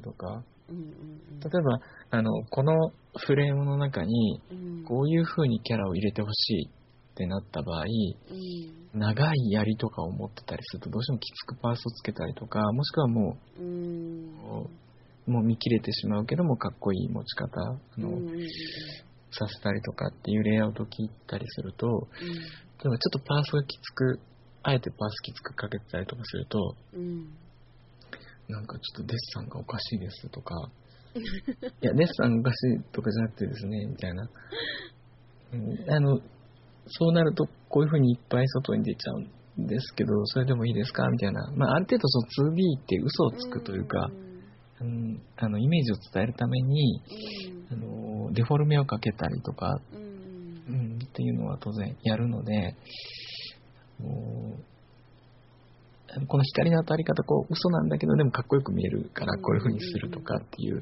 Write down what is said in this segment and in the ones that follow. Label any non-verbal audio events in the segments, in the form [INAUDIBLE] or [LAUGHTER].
とか、うんうん例えば、あの、このフレームの中に、うん。こういう風にキャラを入れてほしいってなった場合、うん。長い槍とかを持ってたりすると、どうしてもきつくパースをつけたりとか、もしくはもうう、もう見切れてしまうけども、かっこいい持ち方、あの、うんうんうんさせたりとかっていうレイアウトを切ったりすると、例えばちょっとパースがきつく、あえてパースきつくかけてたりとかすると、うん。なんかちょっとデッサンがおかしいですとか、[LAUGHS] いや、デッサンおかしいとかじゃなくてですね、みたいな。うん、あの、そうなると、こういう風にいっぱい外に出ちゃうんですけど、それでもいいですかみたいな。まあ、ある程度その 2D って嘘をつくというか、うん、あの、イメージを伝えるために、あの、デフォルメをかけたりとか、うん。っていうのは当然やるので、この光の当たり方、こう、嘘なんだけど、でもかっこよく見えるから、こういう風にするとかっていう、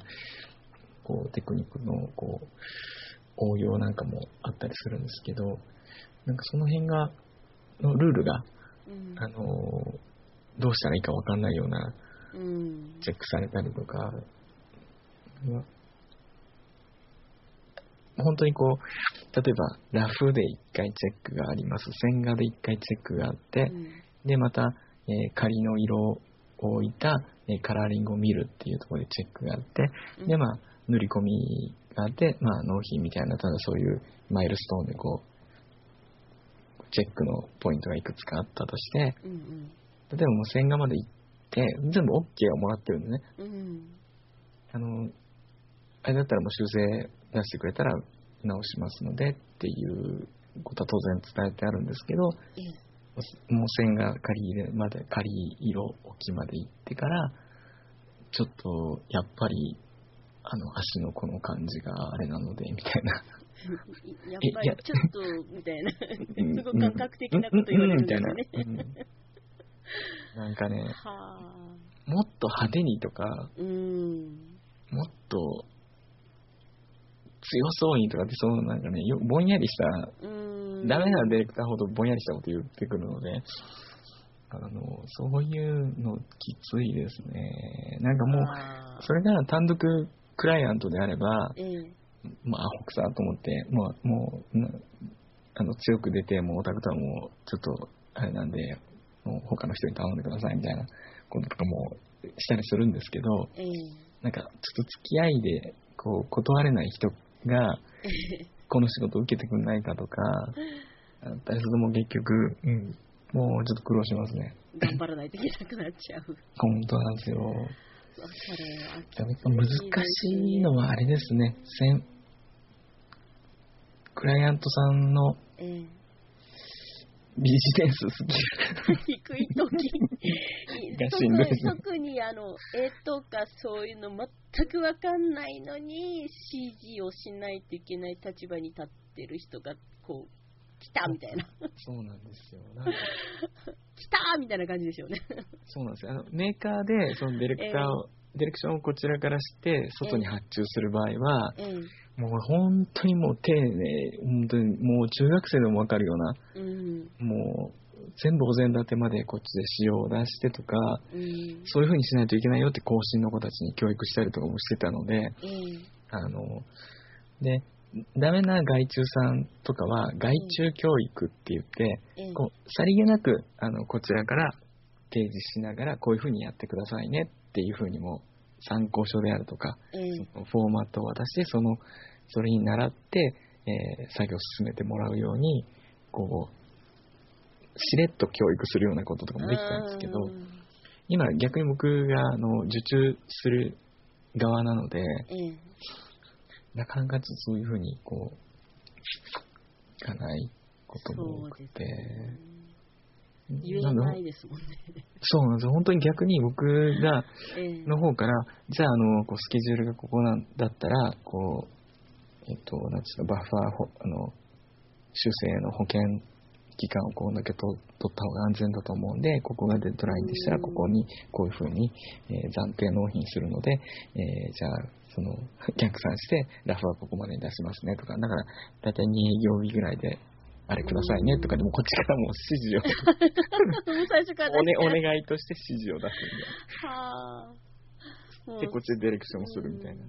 こう、テクニックの、こう、応用なんかもあったりするんですけど、なんかその辺が、のルールが、うんあの、どうしたらいいかわかんないようなうん。チェックされたりとか、ま本当にこう、例えばラフで1回チェックがあります。線画で1回チェックがあって、で、また、えー仮の色を置いた、えーカラーリングを見るっていうところでチェックがあって、うんで、まあ、塗り込みがあって、まあ、納品みたいな、ただそういうマイルストーンでこう、チェックのポイントがいくつかあったとして、うんうん。例えばもう線画まで行って、全部 OK をもらってるんでね。うん。あの、あれだったらもう修正出してくれたら直しますのでっていうことは当然伝えてあるんですけど、もう線が仮入れまで、仮色置きまで行ってから、ちょっとやっぱり、あの足のこの感じがあれなので、みたいな。[LAUGHS] やっぱりちょっと、みたいな。うんすごい感覚的なこと言われるんですよね。な。うんかね、はあ。もっと派手にとか、うん。もっと強そうにとかって、そのなんかね、よぼんやりしたうん。ダメなディレクターほどぼんやりしたこと言ってくるので、あの、そういうのきついですね。なんかもう、それが単独クライアントであれば、ええ。まあ、アホくさと思って、もう、もう、なあの、強く出て、もうオタクとはもう、ちょっと、あれなんで、もう他の人に頼んでくださいみたいなこととかもしたりするんですけど、ええ。なんか、ちょっと付き合いで、こう、断れない人が、[LAUGHS] この仕事を受けてくんないかとか、あったりするともう結局、うん、もうちょっと苦労しますね。頑張らないといけなくなっちゃう。本当なんですよ。難しいのはあれですね。クライアントさんのええ。ビジネススキル。低い時がしんどいですね特特にあの絵とかそういうの全くわかんないのに CG をしないといけない立場に立ってる人がこう来たみたいな。そうなんですよ。なんか。[LAUGHS] 来たみたいな感じですよね。そうなんです。よ。あのメーカーでそのディレクターを、ディレクションをこちらからして外に発注する場合は、えもう本当にもう丁寧、本当にもう中学生でもわかるような、えうん。もう全部お膳立てまでこっちで仕様を出してとか、うん。そういう風にしないといけないよって後進の子たちに教育したりとかもしてたので、ええ。あの、で、ダメな外注さんとかは外注教育って言って、ええこう、さりげなく、あの、こちらから提示しながら、こういう風にやってくださいねっていう風にも参考書であるとか、ええそのフォーマットを渡して、その、それに倣って、えー作業を進めてもらうように、こう、しれっと教育するようなこととかもできたんですけど、うん。今逆に僕が、あの、受注する側なので、ええなかなかそういう風に、こう、いかないことも多くて、言えないですもんね。そうなんですよ。本当に逆に僕が、[LAUGHS] ええ。の方から、じゃあ、あの、こう、スケジュールがここなんだったら、こう、えっと、なんつうの、バッファーほ、あの、修正の保険期間をこんだけと取った方が安全だと思うんで、ここがデッドラインでしたら、うんここにこういう風に、えー暫定納品するので、えーじゃあ、その、[LAUGHS] 逆算して、ラフはここまでに出しますねとか、だから、だいたい2営業日ぐらいで、あれくださいねとかでも、こっちからもう指示を、[LAUGHS] 最初からお,、ね、おね願いとして指示を出すんで。はあもうで、こっちでディレクションをするみたいな。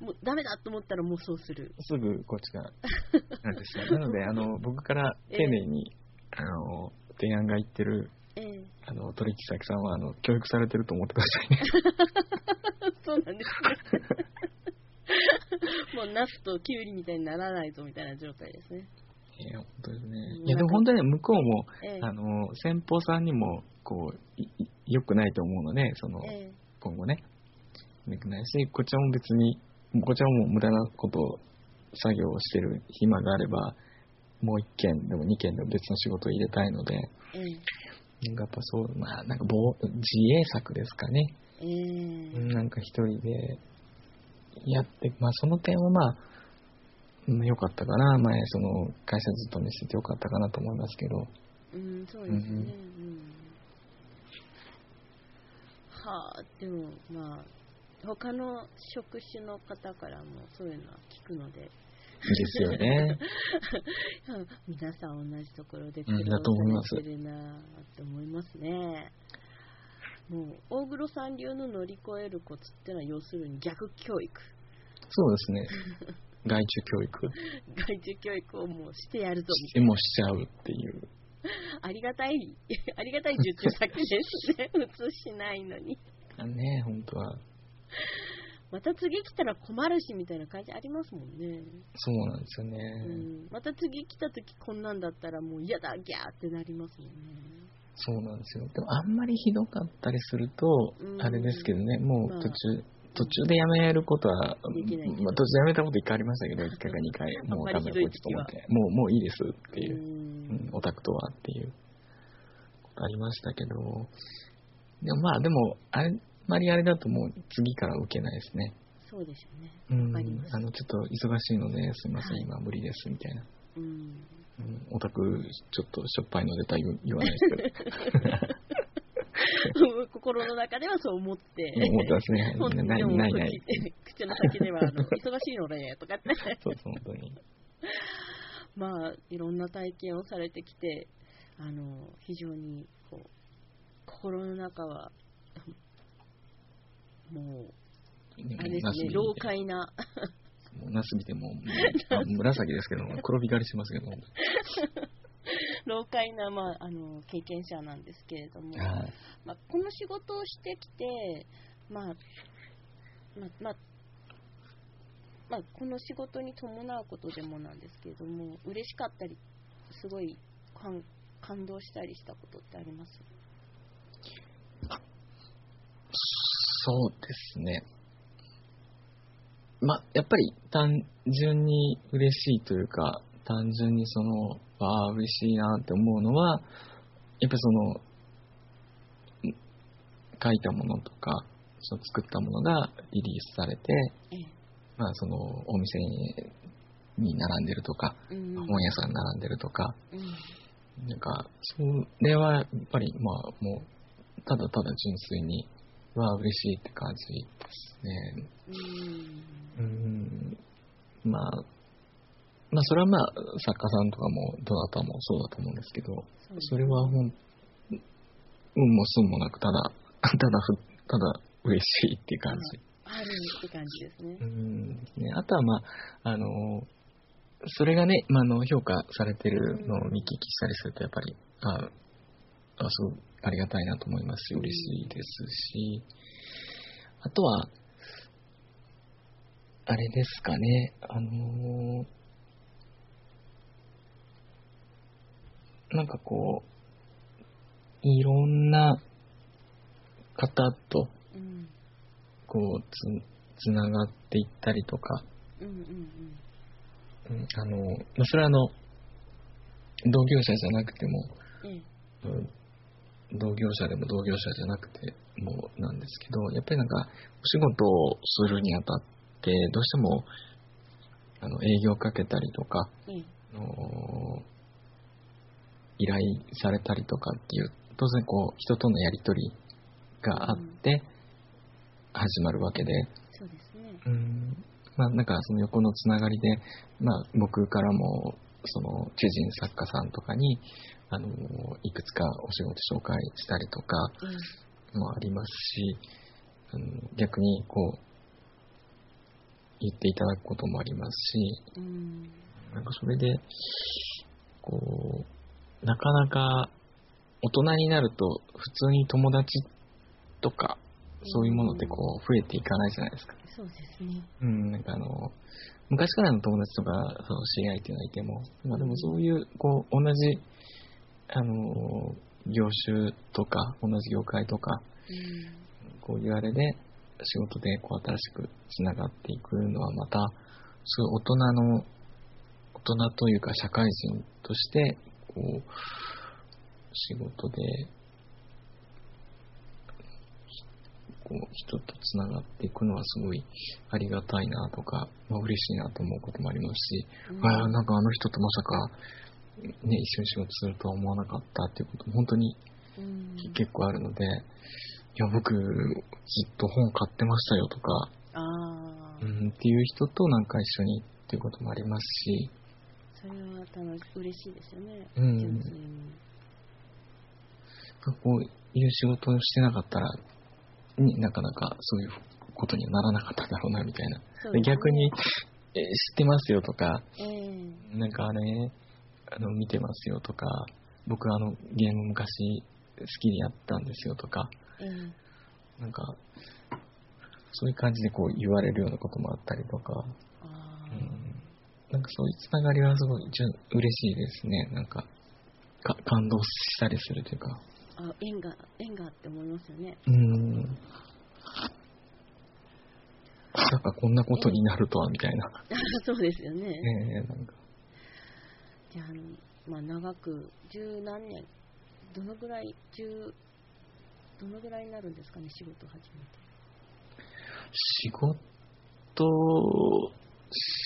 もうダメだと思ったらもうそうする。すぐこっちが、なんでしょう。[LAUGHS] なので、あの、僕から丁寧に、あの、提案が言ってる、ええ。あの、取引先さんは、あの、教育されてると思ってくださいね。そうなんですね。[LAUGHS] もうナスとキュウリみたいにならないぞみたいな状態ですね。いや、本当ですねう。んいや、でも本当に向こうも、ええ。あの、先方さんにも、こう、良くないと思うので、その、ええ。今後ね、良くないし、こちらも別に、こちらも無駄なことを、作業をしてる暇があれば、もう一件でも二件でも別の仕事を入れたいので、ええ。なんかやっぱそう、まあ、なんかぼ自衛策ですかね。ええ。なんか一人でやって、まあその点はまあ、うん良かったかな。前、その会社勤めしてて良かったかなと思いますけど。うん、そうですね。うん。はあ、でも、まあ、他の職種の方からもそういうのは聞くので、ですよね。[LAUGHS] 皆さん同じところで苦うん労されてるなって思いますね。もう、大黒さん流の乗り越えるコツってのは要するに逆教育。そうですね。[LAUGHS] 外注教育。[LAUGHS] 外注教育をもうしてやるぞみたでいな。もしちゃうっていう。[LAUGHS] ありがたい、ありがたい受注先ですね。普通しないのに。あね、本当は。また次来たら困るしみたいな感じありますもんね。そうなんですようね。ん、また次来た時こんなんだったらもう嫌だギャーってなりますもんね。そうなんですよ。でもあんまりひどかったりするとう、ん。あれですけどね、もまあ。う途中、途中でやめることは、できないけど。まあ、途中でやめたこと一回ありましたけど、一回か二回、もうダメだこいつと思って、もう、もういいですっていう。う、うんんオタクとはっていうことありましたけど、でもまあでも、あれ、あまりあれだともう次から受けないですね。そうでね。うん。あの、ちょっと忙しいので、すいません、はい。今無理です、みたいな。うん。うん、オタク、ちょっとしょっぱいので言言わないですけど。[LAUGHS] 心の中ではそう思って。思ってますね。本当にないないない。口口の先ではあの忙しいのねとかって。そうそう、本当に。まあ、いろんな体験をされてきて、あの、非常に、こう、心の中は、もう、あれですね、老快な、もうナス見ても、も紫ですけども、[LAUGHS] 黒光りしますけども。老快な、まあ、あの、経験者なんですけれども、はい。まあ、この仕事をしてきて、まあ、まあ、まあ、まあ、この仕事に伴うことでもなんですけれども、嬉しかったり、すごい感感動したりしたことってあります？そうですね。まあ、やっぱり単純に嬉しいというか、単純にその、わあ、嬉しいなって思うのは、やっぱりその、ん書いたものとか、その作ったものがリリースされて、ええ。まあ、その、お店に並んでるとか、うん。本屋さんに並んでるとか、うん。なんか、それはやっぱり、まあ、もう、ただただ純粋に、わあ、嬉しいって感じですね。うん。うん。まあ、まあ、それはまあ、作家さんとかも、どなたもそうだと思うんですけど、それはほん、運も損もなく、[LAUGHS] ただ、ただふ、ただ嬉しいっていう感じ。あるって感じですねう。んね。あとは、まあ、あの、それがね、まあ、あの評価されてるのを見聞きしたりすると、やっぱり、ああ、すごいありがたいなと思いますし、うん。嬉しいですし、あとは、あれですかね、あのなんかこう、いろんな方と、うん。こうつつながっていったりとか、うん。うんうんあのまあそれはあの同業者じゃなくても、うん。同業者でも同業者じゃなくてもなんですけどやっぱりなんかお仕事をするにあたってどうしてもあの営業かけたりとか、ええ。あの依頼されたりとかっていう当然こう人とのやり取りがあって始まるわけで、そうですね。うんまあ、なんかその横のつながりで、まあ、僕からもその知人作家さんとかにあのいくつかお仕事紹介したりとかえもありますしあの逆にこう、言っていただくこともありますし、うん。なんかそれで、こう、なかなか大人になると普通に友達とか、そういうものってこう増えていかないじゃないですか。そうですね。うん、なんかあの、昔からの友達とか、その知り合いっていうのがいても、まあでもそういう、こう、同じ、あの、業種とか、同じ業界とか、うん。こういうあれで、仕事でこう新しくつながっていくのはまた、そういう大人の、大人というか社会人として、こう、仕事で、こう、人とつながっていくのはすごいありがたいなとか、まあ、嬉しいなと思うこともありますし、うんああ、なんかあの人とまさか、ね、一緒に仕事するとは思わなかったっていうことも本当にうん。結構あるので、いや、僕、ずっと本買ってましたよとか、う、ん、っていう人となんか一緒にっていうこともありますし、それは楽し嬉しいですよね。うん純粋に。こういう仕事をしてなかったら、ね、なかなかそういうことにはならなかっただろうな、みたいな。ね逆に、えー知ってますよとか、ええなんかあれ、あの、見てますよとか、僕あの、ゲーム昔好きでやったんですよとか、ええなんか、そういう感じでこう言われるようなこともあったりとか、うん、なんかそういうつながりはすごい嬉しいですね。なんか、か感動したりするというか。あ縁が縁がって思いますよね。うん。まさかこんなことになるとは、みたいな。[LAUGHS] そうですよね。ねえ、なんか。じゃあまあ、長く十何年どのぐらい十どのぐらいになるんですかね仕事を始めて。仕事、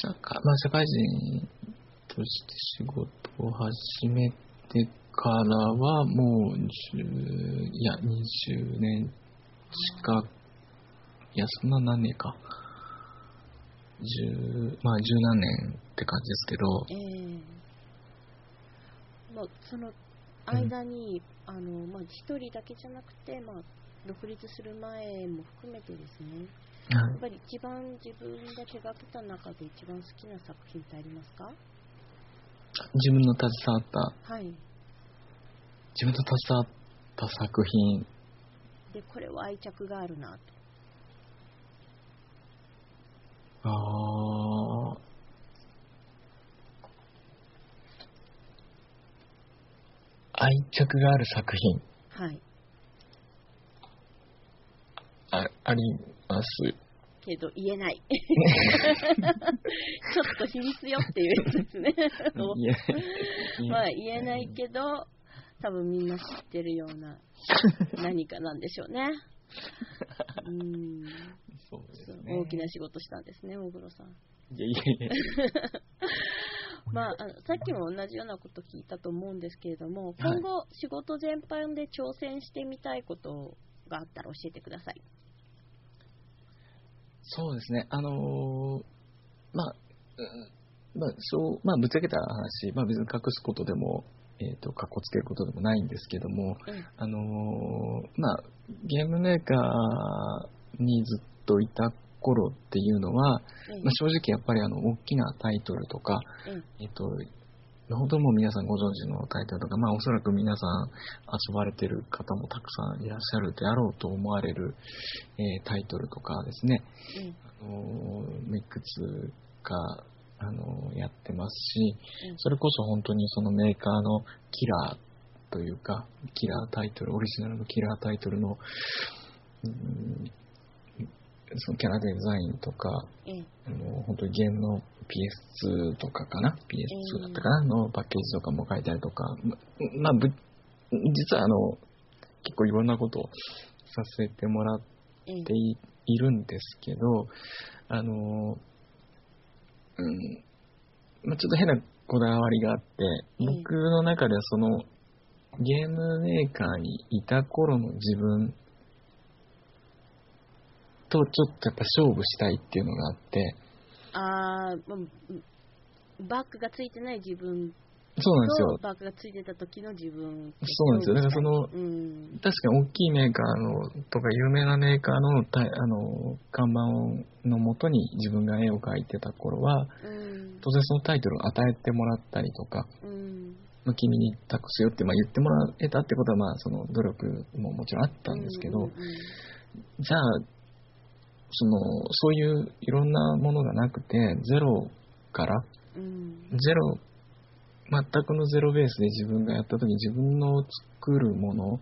社会、まあ社会人として仕事を始めてからはもう10、いや、20年近く、いや、そんな何年か。10、まあ十何年って感じですけど、ええまあ、その間に、あのまあ、一人だけじゃなくて、まあ、独立する前も含めてですね。はい。やっぱり一番自分が手がけた中で一番好きな作品ってありますか？自分の携わった、はい。自分の携わった作品、でこれは愛着があるなと。あー愛着がある作品。はい。ああります？けど言えない。[LAUGHS] ちょっと秘密よっていうやつですね。[LAUGHS] まあ言えないけど多分みんな知ってるような何かなんでしょうね。[LAUGHS] うん。そうですね。大きな仕事したんですね大黒さん。いやいやいや。まあ、あのさっきも同じようなこと聞いたと思うんですけれども、はい今後、仕事全般で挑戦してみたいことがあったら教えてください。そうですね。あのーまあ、うんまあ、そう、まあ、ぶっちゃけた話、まあ、別に隠すことでも、えっ、と、かっこつけることでもないんですけども、うんあのーまあ、ゲームメーカーにずっといた頃っていうのは、うん。まあ、正直やっぱりあの、大きなタイトルとか、うん。えっ、と、本当にもう皆さんご存知のタイトルとか、まあおそらく皆さん遊ばれてる方もたくさんいらっしゃるであろうと思われる、えータイトルとかですね、うん。あのーいくつか、あのーやってますし、うん。それこそ本当にそのメーカーのキラーというか、キラータイトル、オリジナルのキラータイトルの、うんそのキャラデザインとか、ええ。あの本当にゲームの PS2 とかかな ?PS2 だったかな、のパッケージとかも書いたりとか、ま、まあ、ぶ実はあの、結構いろんなことをさせてもらっええていいるんですけど、あの、うん、まあ、ちょっと変なこだわりがあって、ええ。僕の中ではその、ゲームメーカーにいた頃の自分とちょっとやっぱ勝負したいっていうのがあって、あーまあうんバックがついてない自分そうなんですよ。バークがついてた時の自分。そうなんですよ。だからその、うん。確かに大きいメーカーのとか有名なメーカーのたあの看板のもとに自分が絵を描いてた頃は、うん。当然そのタイトルを与えてもらったりとか、うん。まあ、君に託すよって、まあ、言ってもらえたってことは、まあ、その努力ももちろんあったんですけど、うんじゃあ、その、そういういろんなものがなくて、ゼロから、うん。ゼロ、全くのゼロベースで自分がやった時に自分の作るもの、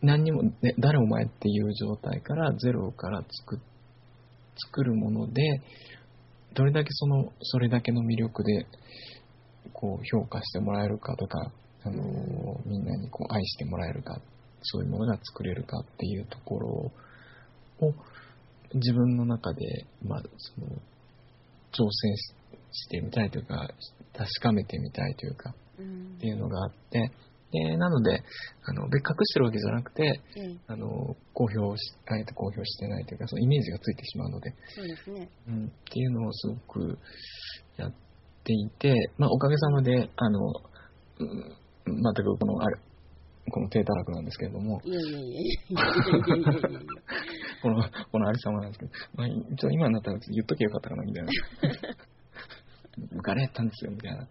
何にも、ね、誰お前っていう状態からゼロから作作るもので、どれだけその、それだけの魅力で、こう、評価してもらえるかとか、あのうみんなにこう愛してもらえるか、そういうものが作れるかっていうところを自分の中で、まあ、その挑戦してみたいというか確かめてみたいというか、うん、っていうのがあってでなのであの別格してるわけじゃなくて、うん、あの公表しあえて公表してないというかそのイメージがついてしまうのでそうですね、うん、っていうのをすごくやっていて、まあ、おかげさまであの、うん、全くこのあるこの低たらくなんですけれども。いやいやいやこの、このありさまなんですけど、まあ、一応今になったら言っときゃよかったかな、みたいな。ガレやったんですよ、みたいな。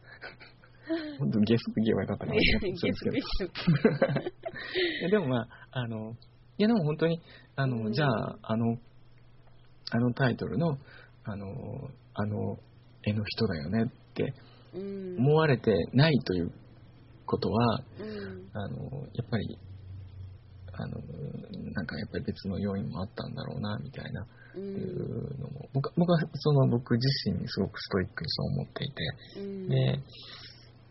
本当にゲスト言えばよかったかな [LAUGHS] と思ってるんですけど。でもまあ、あの、いやでも本当に、あの、うんじゃあ、あの、あのタイトルの、あの、あの絵の人だよねってうん思われてないということは、うんあの、やっぱり、あの、なんかやっぱり別の要因もあったんだろうな、みたいな、ういうんのも、僕僕はその僕自身にすごくストイックにそう思っていて、うん。で、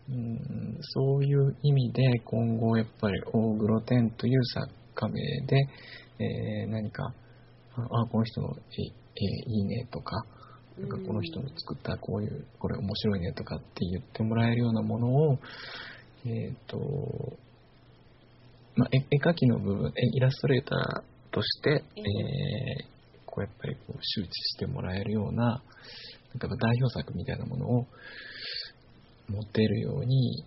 うん、そういう意味で今後やっぱり大黒天という作家名で、えー何か、あ、あこの人の絵、絵いいねとか、なんかこの人の作ったこういう、これ面白いねとかって言ってもらえるようなものを、えっ、と、まあ、絵絵描きの部分、えイラストレーターとして、ええ。ーこうやっぱりこう周知してもらえるような、なんか代表作みたいなものを持てるように、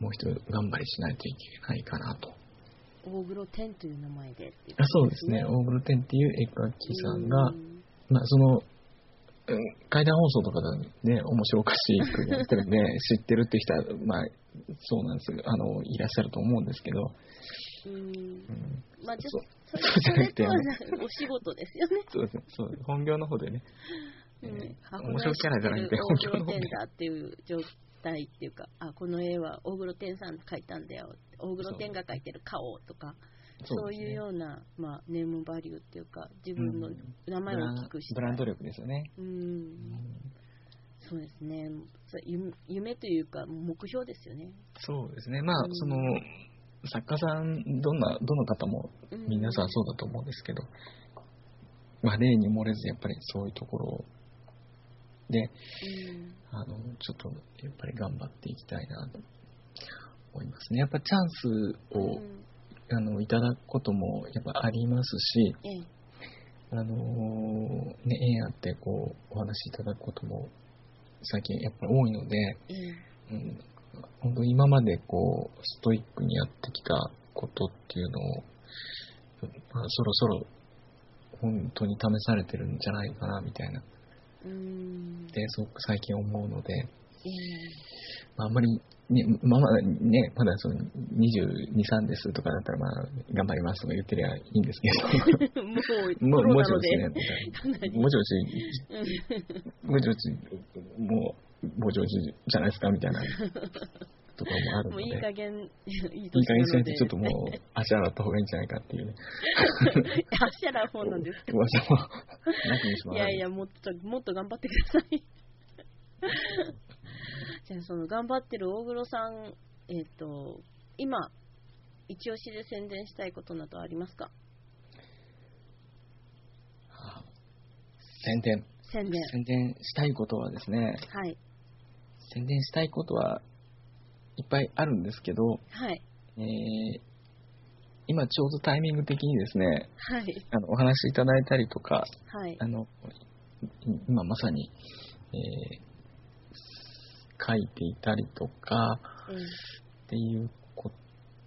もう一度頑張りしないといけないかなと。大黒天という名前であそうですね、大黒天っていう絵描きさんが、うん。まあ、その、うん怪談放送とかでね、面白おかしいくやってるんで、知ってるって人は、まあ、そうなんですあの、いらっしゃると思うんですけど、うん。うん、まあじゃそう。そうじゃなくてお仕事ですよね。そうですね、本業の方でね、えうん。ー面白キャラじゃなくて、大本業の方で。っていう状態っていうか、あ、この絵は大黒天さんが描いたんだよ。大黒天が描いてる顔とか、そう。いうような、まあ、ネームバリューっていうか、自分のうん。名前を大きくし。ブランド力ですよね。う。うんんそうですね。夢夢というか、目標ですよね。そうですね、まあう、んその、作家さん、どんな、どの方もうん皆さんそうだと思うんですけど、まあ、例に漏れず、やっぱりそういうところで、うんあの、ちょっと、やっぱり頑張っていきたいなと思いますね。やっぱチャンスを、うんあの、いただくことも、やっぱありますし、ええあのーね、縁あって、こう、お話しいただくことも、最近やっぱり多いので、ええ。うん、本当今までこう、ストイックにやってきたことっていうのを、まあ、そろそろ、本当に試されてるんじゃないかな、みたいな、うん。で、すごく最近思うので、えまあ、あんまり、ね、まあまだね、まだその22、3ですとかだったら、まあ、頑張りますとか言ってりゃいいんですけえ [LAUGHS] もう、ど、もう、ちろんですで。ね、もちろん、もちろん、もう、ぼちぼちじゃないですか、みたいな、ところもあるので、もういい加減、いいいい加減しないと、ちょっともう。う、足洗った方がいいんじゃないかっていうね、[LAUGHS] 足洗う方なんですか？噂も、なきにしもあらずいやいや、もっと、もっと頑張ってください。その頑張ってる大黒さん、えっ、と、今、一押しで宣伝したいことなどありますか？あ宣伝。宣伝。宣伝したいことはですね、はい。宣伝したいことはいっぱいあるんですけど、はい。えー今ちょうどタイミング的にですね、はい。あのお話しいただいたりとか、はい。あのい今まさに、えー書いていたりとか、ええっていうこ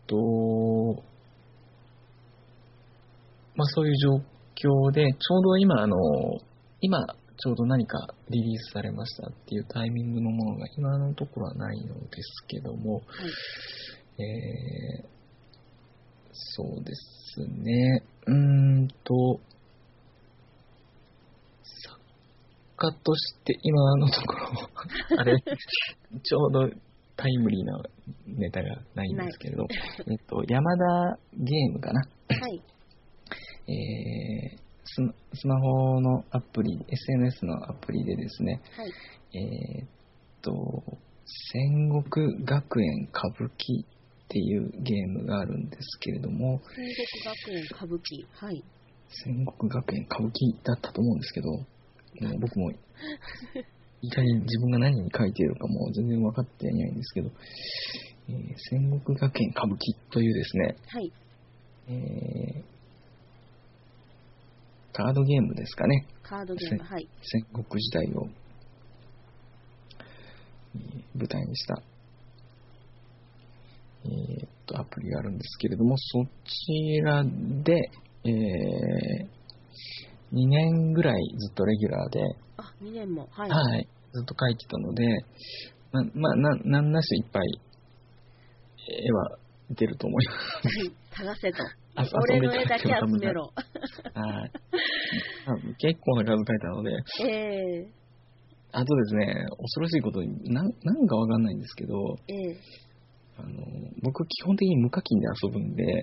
と、まあそういう状況で、ちょうど今、あの、今、ちょうど何かリリースされましたっていうタイミングのものが今のところはないのですけども、はい。えーそうですね、うーんと、作家として今のところ、[LAUGHS] あれ、ちょうどタイムリーなネタがないんですけれど、えっと、山田ゲームかな。はい。[LAUGHS] えースマスマホのアプリ、SNS のアプリでですね、はい。えーっと、戦国学園歌舞伎っていうゲームがあるんですけれども、戦国学園歌舞伎。はい。戦国学園歌舞伎だったと思うんですけど、もう僕も、いかに自分が何に書いているかも全然分かっていないんですけど、えー戦国学園歌舞伎というですね、はい。えーカードゲームですかね。カードゲーム。はい。戦国時代を、えー舞台にした、えーっと、アプリがあるんですけれども、そちらで、え2年ぐらいずっとレギュラーで、あ、2年も。はい。はい、ずっと描いてたので、ま、まあ、な、なんなしいっぱい、絵は出ると思います。は [LAUGHS] い。探せと。俺の絵だけ集めろ。[LAUGHS] 結構な数描いたので、ええあとですね、恐ろしいことに、なんなんかわかんないんですけど、ええあの、僕基本的に無課金で遊ぶんで、は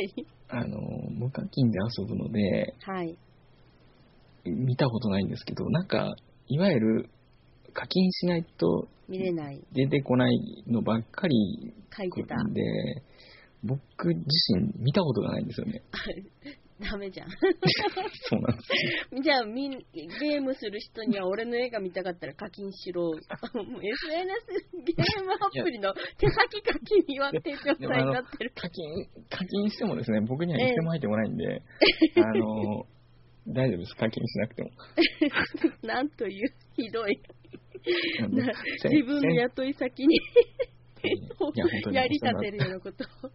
い。あの、無課金で遊ぶので、はい。見たことないんですけど、なんか、いわゆる課金しないと見れない。出てこないのばっかり書いてた。んで、僕自身見たことがないんですよね。[LAUGHS] ダメじゃん。[LAUGHS] そうなんですじゃあみん、ゲームする人には俺の絵が見たかったら課金しろ。[LAUGHS] SNS ゲームアプリの手先課金に割って状態になってる。課金、課金してもですね、僕には一銭も入ってこないんで、あの、大丈夫です。課金しなくても。[LAUGHS] なんというひどい。自分の雇い先にいやりたてるようなことを。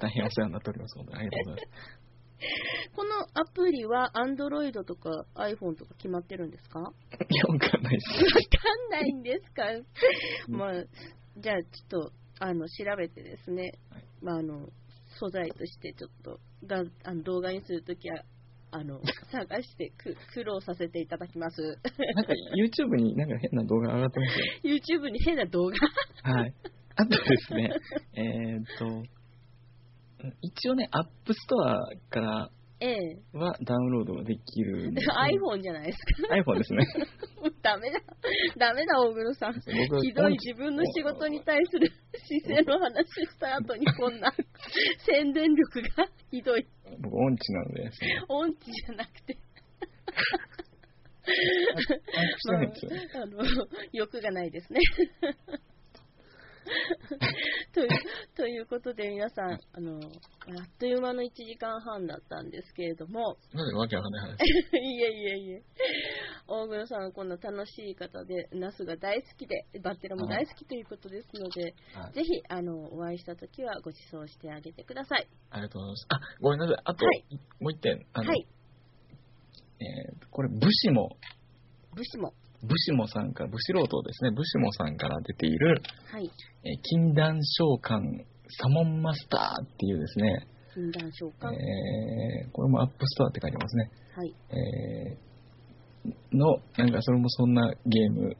大変お世話になっております。ありがとうございます。[LAUGHS] このアプリは Android とか iPhone とか決まってるんですか？わいや、わかんないです。かんないんですか？まあ、じゃあちょっと、あの、調べてですね、はいまあ、あの、素材としてちょっと、があの動画にするときは、あの、探してく苦労させていただきます。なんか YouTube になんか変な動画上がってますよ。[LAUGHS] YouTube に変な動画。はい。あとですね、えーっと、一応ね、App Store からええ。はダウンロードができるんで。iPhone じゃないですか。iPhone ですね。[LAUGHS] ダメだ。ダメだ、大黒さん。僕ひどい自分の仕事に対する姿勢の話した後にこんな宣伝力がひどい。僕、音痴なので、音痴じゃなくて。[LAUGHS] [LAUGHS] まあ、あの欲がないですね。[LAUGHS] というということで皆さんあの、あっという間の1時間半だったんですけれども、なんでわけわかんない話？[LAUGHS] いえいえいえ、大黒さんはこんな楽しい方で、ナスが大好きで、バッテラも大好きということですので、はいぜひあのお会いしたときはご馳走してあげてください。ありがとうございます。あ、ごめんなさい。あと、はいもう一点。あの、はい、えーとこれ、武士も、武士も。武士もさんから、武士郎党ですね、武士もさんから出ている、はい、えー禁断召喚サモンマスターっていうですね、禁断召喚？えーこれも App Store って書いてますね。はい、えーの、なんかそれもそんなゲーム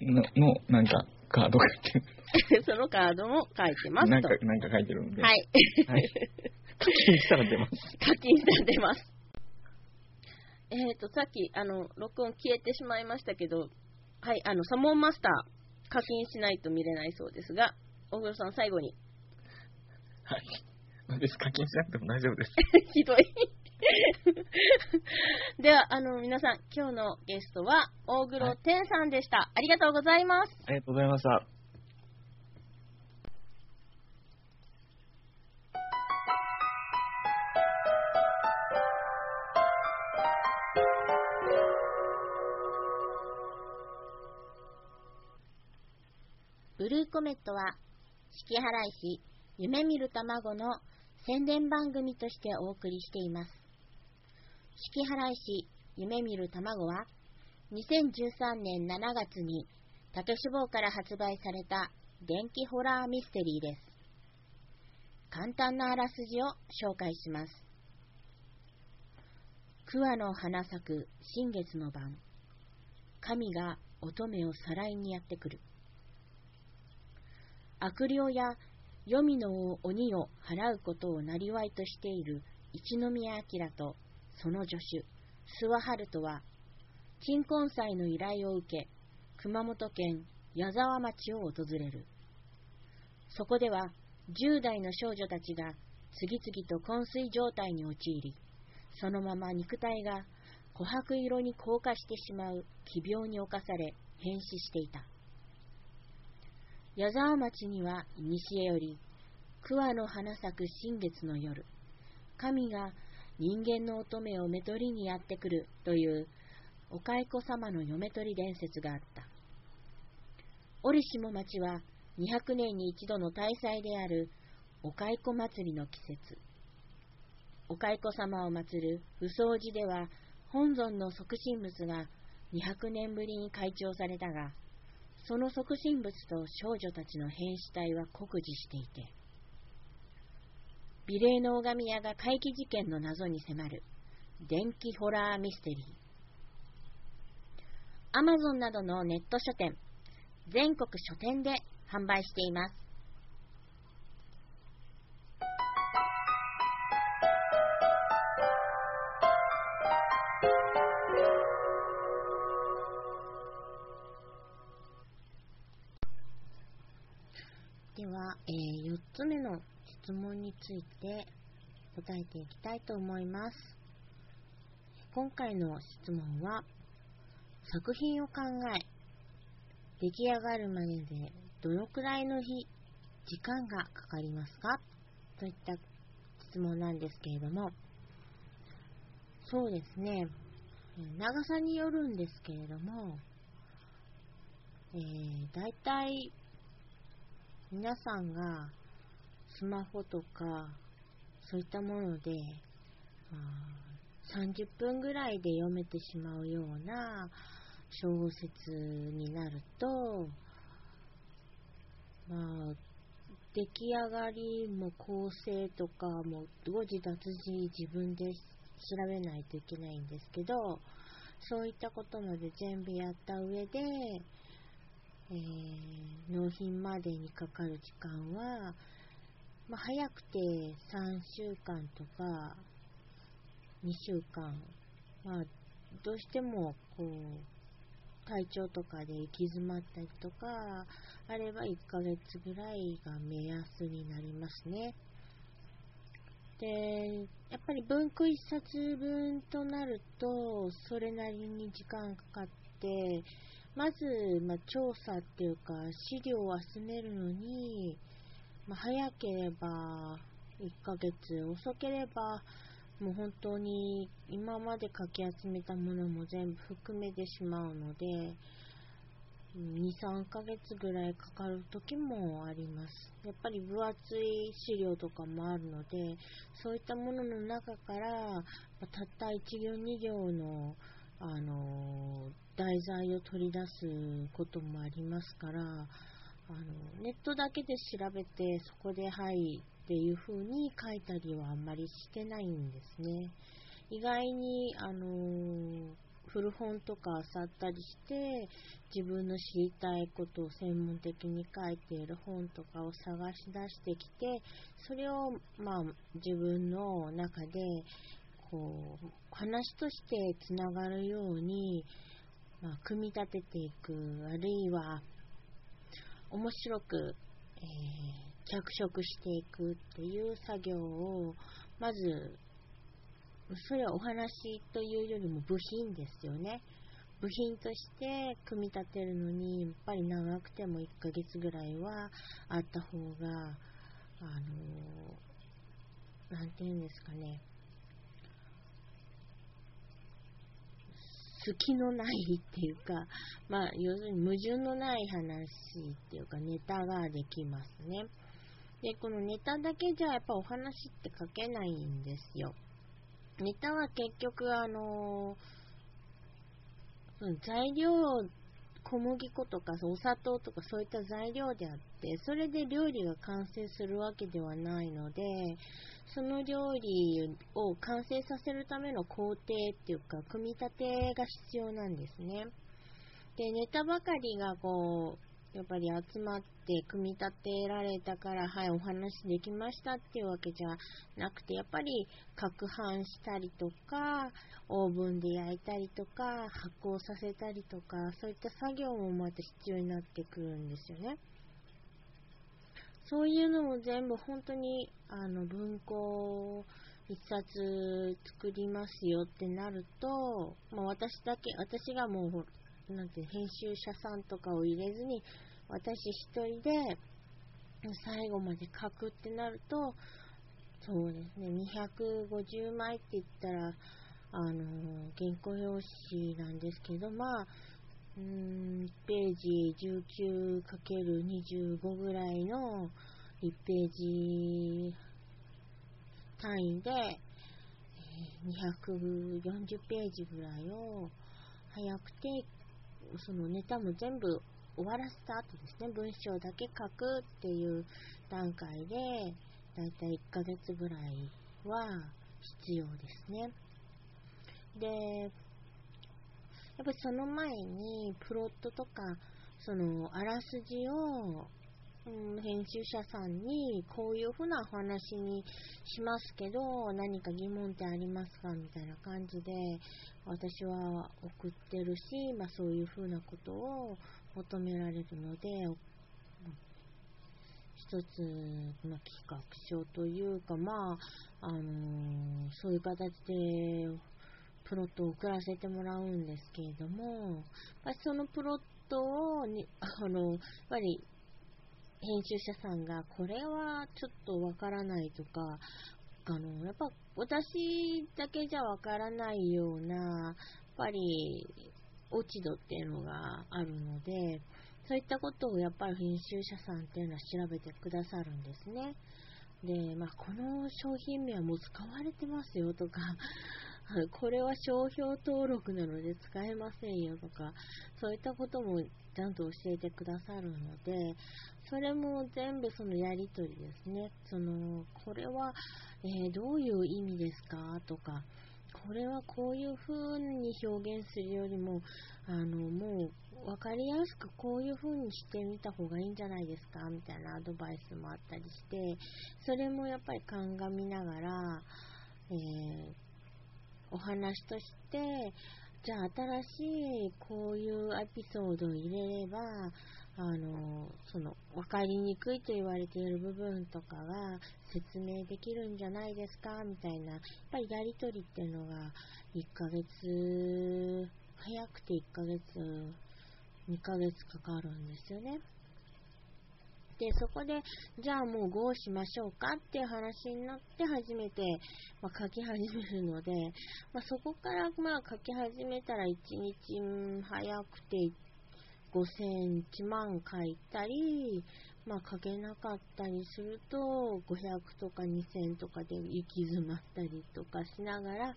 の、のなんかカードが書いてる。[LAUGHS] そのカードも書いてますと。なんか、なんか書いてるんで。はい。はい。[LAUGHS] 課金したら出ます。課金されてます。えっ、と、さっき、あの、録音消えてしまいましたけど、はい、あの、サモンマスター、課金しないと見れないそうですが、大黒さん、最後に。はい。別に課金しなくても大丈夫です。[LAUGHS] ひどい。[LAUGHS] では、あの、皆さん、今日のゲストは、大黒天さんでした。ありがとうございます。ありがとうございました。ブルーコメットは、四季払い市夢見る卵の宣伝番組としてお送りしています。四季払い市夢見る卵は、2013年7月に竹志望から発売された電気ホラーミステリーです。簡単なあらすじを紹介します。桑の花咲く新月の晩、神が乙女をさらいにやってくる。悪霊や黄泉の鬼を払うことを生りとしている一宮明とその助手、諏訪春人は、鎮魂祭の依頼を受け、熊本県矢沢町を訪れる。そこでは、10代の少女たちが次々と昏睡状態に陥り、そのまま肉体が琥珀色に硬化してしまう奇病に侵され変死していた。矢沢町には西より桑の花咲く新月の夜、神が人間の乙女をめとりにやってくるというお蚕様の嫁取り伝説があった。折しも町は200年に一度の大祭であるお蚕祭りの季節。お蚕様を祀る不掃寺では本尊の即身仏が200年ぶりに開帳されたが、その即身仏と少女たちの変死体は酷似していて、美麗の拝み屋が怪奇事件の謎に迫る電気ホラーミステリー。アマゾンなどのネット書店、全国書店で販売しています。は、えー、4つ目の質問について答えていきたいと思います。今回の質問は、作品を考え、出来上がるまででどのくらいの日、時間がかかりますか？といった質問なんですけれども、そうですね、長さによるんですけれども、えー、大体皆さんがスマホとかそういったもので、30分ぐらいで読めてしまうような小説になると、まあ、出来上がりも構成とかも誤字脱字自分で調べないといけないんですけど、そういったことまで全部やった上で、えー、納品までにかかる時間は、まあ、早くて3週間とか2週間、まあ、どうしてもこう体調とかで行き詰まったりとかあれば1ヶ月ぐらいが目安になりますね。で、やっぱり文句1冊分となると、それなりに時間かかって、まず、まあ、調査っていうか、資料を集めるのに、まあ、早ければ1ヶ月、遅ければもう本当に今までかき集めたものも全部含めてしまうので、2、3ヶ月ぐらいかかる時もあります。やっぱり分厚い資料とかもあるので、そういったものの中から、たった1行2行の、あの題材を取り出すこともありますから、あのネットだけで調べてそこではいっていう風に書いたりはあんまりしてないんですね。意外にあの古本とか漁ったりして自分の知りたいことを専門的に書いている本とかを探し出してきてそれをまあ自分の中でこう話としてつながるように、まあ、組み立てていくあるいは面白く、えー、着色していくっていう作業を、まず、それはお話というよりも部品ですよね。部品として組み立てるのに、やっぱり長くても1ヶ月ぐらいはあった方が、あのー、て言うんですかね。隙のないっていうか、まあ、要するに矛盾のない話っていうか、ネタができますね。で、このネタだけじゃやっぱお話って書けないんですよ。ネタは結局、あの材料、小麦粉とかお砂糖とかそういった材料であって、それで料理が完成するわけではないので、その料理を完成させるための工程っていうか、組み立てが必要なんですね。で、ネタばかりがこう、やっぱり集まって組み立てられたから、はい、お話できましたっていうわけじゃなくて、やっぱり攪拌したりとか、オーブンで焼いたりとか、発酵させたりとか、そういった作業もまた必要になってくるんですよね。そういうのも全部本当にあの文庫一冊作りますよってなると、まあ、私だけ、私がもう、なんて編集者さんとかを入れずに、私一人で最後まで書くってなると、そうですね、250枚って言ったら、あの、原稿用紙なんですけど、まあ、うん、1ページ 19×25 ぐらいの1ページ単位で、240ページぐらいを早くて、そのネタも全部終わらせた後ですね、文章だけ書くっていう段階で、だいたい1ヶ月ぐらいは必要ですね。で、やっぱりその前にプロットとか、そのあらすじを、うん、編集者さんにこういうふうなお話にしますけど、何か疑問ってありますかみたいな感じで私は送ってるし、まあ、そういうふうなことを求められるので、一つ、ま、企画書というか、まあ、あのー、そういう形でプロットを送らせてもらうんですけれども、まあ、そのプロットをに、[LAUGHS] あの、やっぱり編集者さんがこれはちょっとわからないとか、あの、やっぱ私だけじゃわからないような、やっぱり落ち度っていうのがあるので、そういったことをやっぱり編集者さんっていうのは調べてくださるんですね。で、まあ、この商品名はもう使われてますよとか、これは商標登録なので使えませんよとか、そういったこともちゃんと教えてくださるので、それも全部そのやりとりですね。その、これは、えー、どういう意味ですかとか、これはこういう風に表現するよりも、あの、もう分かりやすくこういう風にしてみた方がいいんじゃないですかみたいなアドバイスもあったりして、それもやっぱり鑑みながら、えーお話として、じゃあ新しいこういうエピソードを入れれば、あの、その、わかりにくいと言われている部分とかが説明できるんじゃないですか？みたいな、やっぱりやりとりっていうのが、1ヶ月、早くて1ヶ月、2ヶ月かかるんですよね。で、そこで、じゃあもう GO しましょうかっていう話になって初めて、まあ、書き始めるので、まあ、そこからまあ書き始めたら1日早くて5000、1万書いたり、まあ、書けなかったりすると、500とか2000とかで行き詰まったりとかしながら、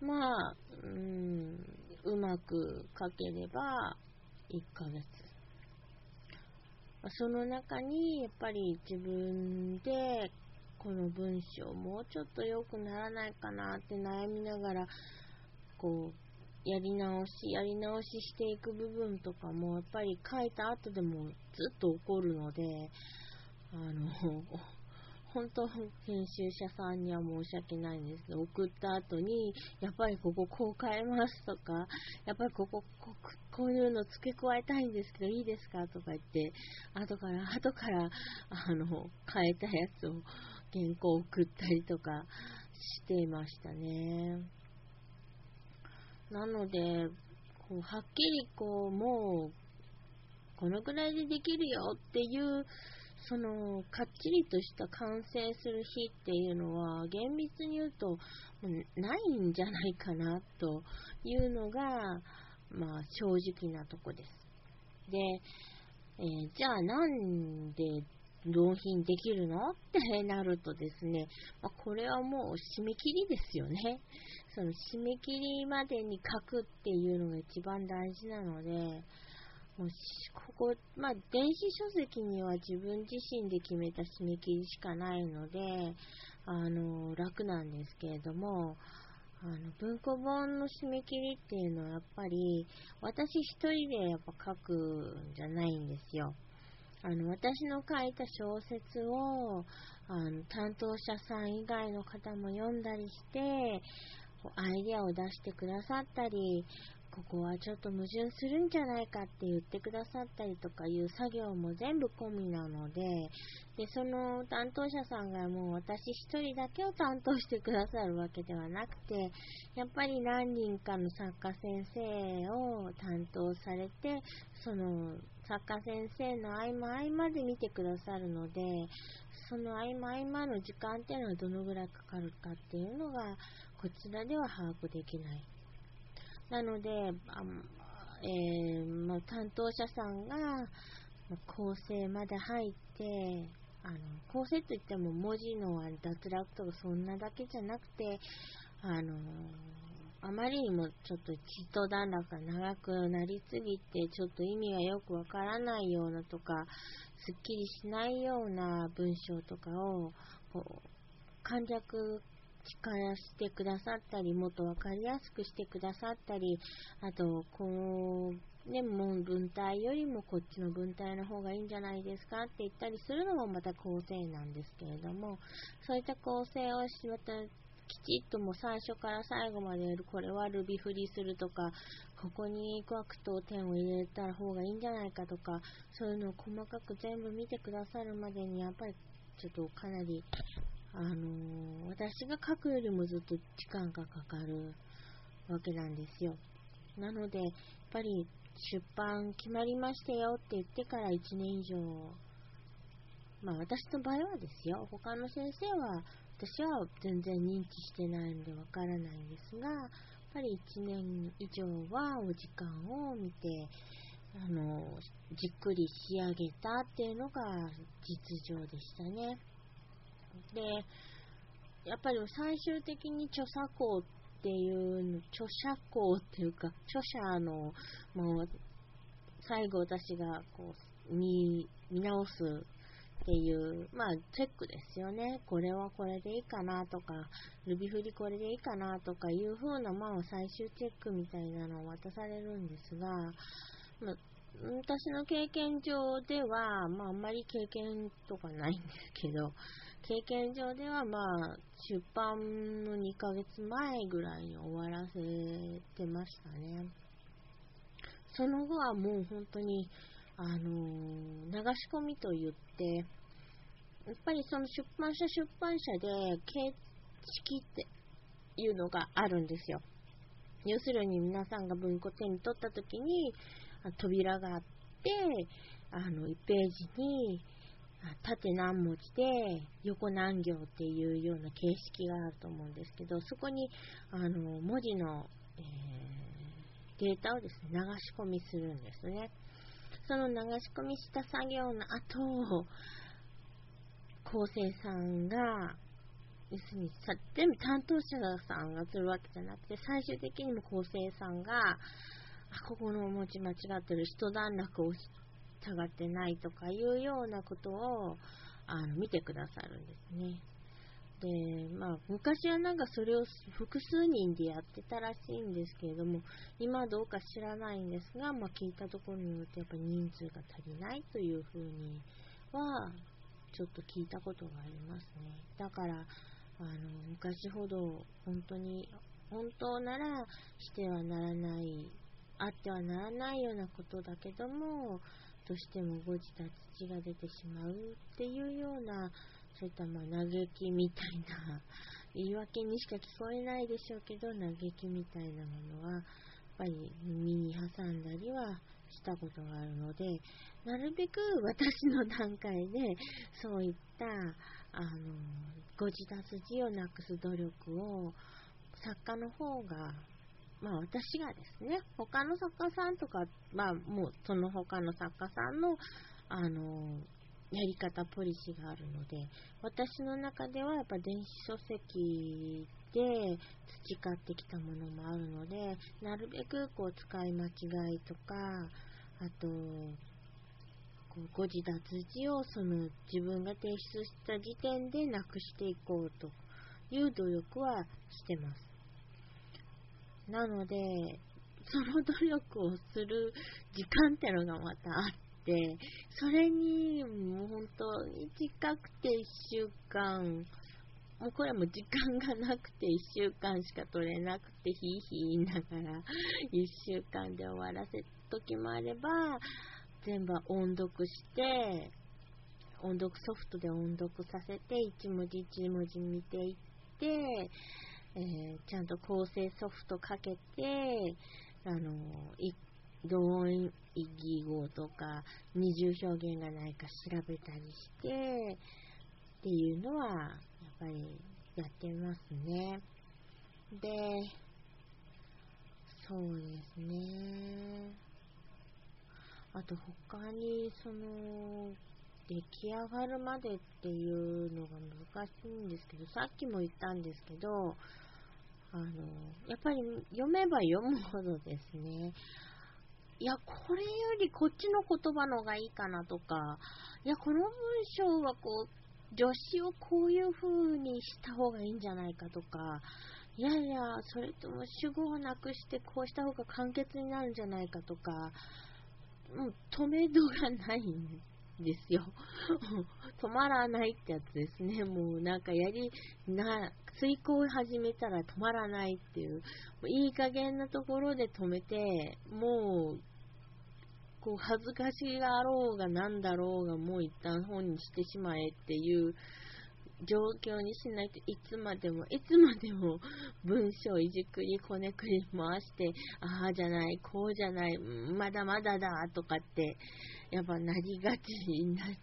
まあ、うん、うまく書ければ、1ヶ月。その中にやっぱり自分でこの文章もうちょっと良くならないかなって悩みながらこうやり直しやり直ししていく部分とかもやっぱり書いた後でもずっと起こるのであの本当、編集者さんには申し訳ないんですけど、送った後に、やっぱりこここう変えますとか、やっぱりここここういうの付け加えたいんですけど、いいですかとか言って、後から、後から、あの、変えたやつを原稿送ったりとかしていましたね。なので、こうはっきりこう、もう、このぐらいでできるよっていうその、かっちりとした完成する日っていうのは、厳密に言うと、ないんじゃないかな、というのが、まあ、正直なとこです。で、えー、じゃあなんで納品できるのってなるとですね、まあ、これはもう締め切りですよね。その締め切りまでに書くっていうのが一番大事なので、もうここ、まあ、電子書籍には自分自身で決めた締め切りしかないので、あの、楽なんですけれども、あの、文庫本の締め切りっていうのはやっぱり、私一人でやっぱ書くんじゃないんですよ。あの、私の書いた小説を、あの、担当者さん以外の方も読んだりして、アイデアを出してくださったり、ここはちょっと矛盾するんじゃないかって言ってくださったりとかいう作業も全部込みなので、で、その担当者さんがもう私一人だけを担当してくださるわけではなくて、やっぱり何人かの作家先生を担当されて、その作家先生の合間合間で見てくださるので、その合間合間の時間っていうのはどのぐらいかかるかっていうのが、こちらでは把握できない。なので、あえー、まあ、担当者さんが、構成まで入って、あの構成といっても文字の脱落とかそんなだけじゃなくて、あのあまりにもちょっと一段落が長くなりすぎて、ちょっと意味がよくわからないようなとか、すっきりしないような文章とかを、こう、簡略力してくださったり、もっとわかりやすくしてくださったり、あと、こう、ね、もう文体よりもこっちの文体の方がいいんじゃないですかって言ったりするのもまた構成なんですけれども、そういった構成をしまたきちっともう最初から最後までやる、これはルビ振りするとか、ここにクワクと点を入れた方がいいんじゃないかとか、そういうのを細かく全部見てくださるまでに、やっぱりちょっとかなりあの、私が書くよりもずっと時間がかかるわけなんですよ。なので、やっぱり出版決まりましたよって言ってから1年以上、まあ私の場合はですよ、他の先生は、私は全然認知してないのでわからないんですが、やっぱり1年以上はお時間を見て、あの、じっくり仕上げたっていうのが実情でしたね。で、やっぱり最終的に著作項っていう、著者項っていうか、著者の、もう、最後私がこう、見、見直すっていう、まあ、チェックですよね。これはこれでいいかなとか、ルビ振りこれでいいかなとかいう風な、まあ、最終チェックみたいなのを渡されるんですが、まあ、私の経験上では、まあ、あんまり経験とかないんですけど、経験上では、まあ、出版の2ヶ月前ぐらいに終わらせてましたね。その後はもう本当に、あのー、流し込みと言って、やっぱりその出版社出版社で形式っていうのがあるんですよ。要するに皆さんが文庫手に取った時に、扉があって、あの、1ページに、縦何文字で横何行っていうような形式があると思うんですけど、そこに、あの、文字の、えー、データをですね、流し込みするんですね。その流し込みした作業の後、構成さんが、要するにさ、全部担当者さんがするわけじゃなくて、最終的にも構成さんが、あ、ここの文字間違ってる、一段落を下がってないとかいうようなことをあの見てくださるんですね。で、まあ、昔はなんかそれを複数人でやってたらしいんですけれども、今どうか知らないんですが、まあ、聞いたところによってやっぱ人数が足りないというふうには、ちょっと聞いたことがありますね。だから、あの、昔ほど本当に、本当ならしてはならないあってはならないようなことだけども、どうしても誤字脱字が出てしまうっていうような、そういったまあ嘆きみたいな、言い訳にしか聞こえないでしょうけど、嘆きみたいなものは、やっぱり耳に挟んだりはしたことがあるので、なるべく私の段階で、そういった、あの、誤字脱字をなくす努力を、作家の方が、まあ私がですね、他の作家さんとか、まあもうその他の作家さんの、あの、やり方、ポリシーがあるので、私の中ではやっぱ電子書籍で培ってきたものもあるので、なるべくこう使い間違いとか、あと、こう誤字脱字をその自分が提出した時点でなくしていこうという努力はしてます。なので、その努力をする時間ってのがまたあって、それにもう本当に近くて1週間、もうこれも時間がなくて1週間しか取れなくて、ひいひい言いながら1週間で終わらせる時もあれば、全部音読して、音読ソフトで音読させて、一文字一文字見ていって、えー、ちゃんと構成ソフトかけて、あの、同音異義語とか二重表現がないか調べたりしてっていうのはやっぱりやってますね。で、そうですね。あと他にその出来上がるまでっていうのが難しいんですけど、さっきも言ったんですけど、あの、やっぱり読めば読むほどですね、いや、これよりこっちの言葉のがいいかなとか、いや、この文章はこう、助詞をこういう風にした方がいいんじゃないかとか、いやいや、それとも主語をなくしてこうした方が簡潔になるんじゃないかとか、もう止めどがないんですよ。[LAUGHS] 止まらないってやつですね。もうなんかやり、な、遂行を始めたら止まらないっていう、いい加減なところで止めて、もう、こう恥ずかしがあろうがなんだろうがもう一旦本にしてしまえっていう状況にしないといつまでも、いつまでも [LAUGHS] 文章いじくりこねくり回して、ああじゃない、こうじゃない、まだまだだとかって、やっぱなりがち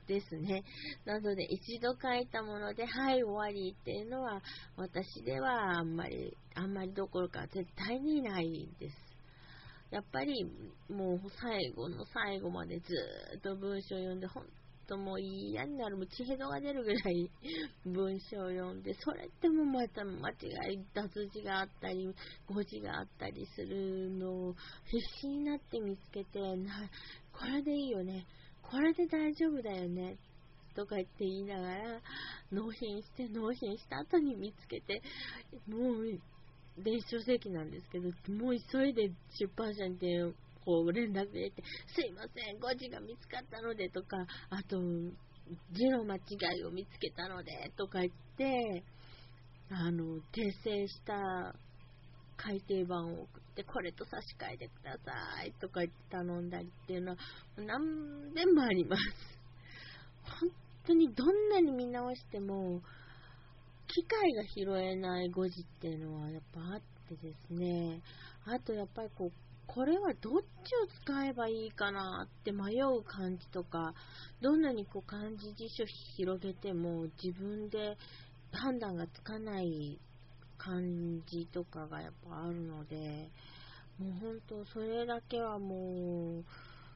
ですね。なので一度書いたもので、はい、終わりっていうのは、私ではあんまり、あんまりどころか絶対にないです。やっぱりもう最後の最後までずっと文章を読んで、本ともう嫌になる、もう血へどが出るぐらい文章を読んで、それってもまた間違い、脱字があったり、誤字があったりするのを必死になって見つけて、なこれでいいよね、これで大丈夫だよね、とか言って言いながら、納品して、納品した後に見つけて、もう、電子書籍なんですけど、もう急いで出版社に電こう連絡入れて、すいません、誤字が見つかったのでとか、あと、字の間違いを見つけたのでとか言って、あの、訂正した改訂版を送って、これと差し替えてくださいとか言って頼んだりっていうのは、何遍もあります。本当にどんなに見直しても、機械が拾えない誤字っていうのはやっぱあってですね、あとやっぱりこう、これはどっちを使えばいいかなって迷う感じとか、どんなにこう漢字辞書広げても自分で判断がつかない漢字とかがやっぱあるので、もう本当それだけはもう、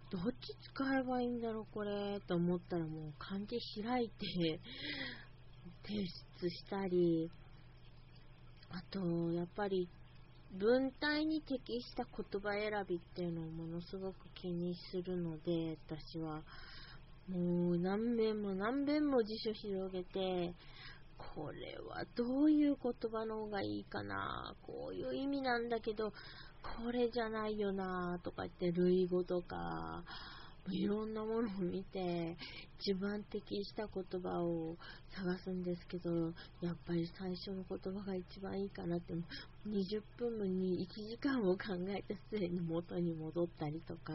どっち使えばいいんだろうこれと思ったらもう漢字開いて [LAUGHS] 提出したり、あと、やっぱり文体に適した言葉選びっていうのをものすごく気にするので、私は。もう何遍も何遍も辞書広げて、これはどういう言葉の方がいいかな、こういう意味なんだけど、これじゃないよな、とか言って類語とか、いろんなものを見て、一番適した言葉を探すんですけど、やっぱり最初の言葉が一番いいかなって、20分に1時間を考えてすでに元に戻ったりとか、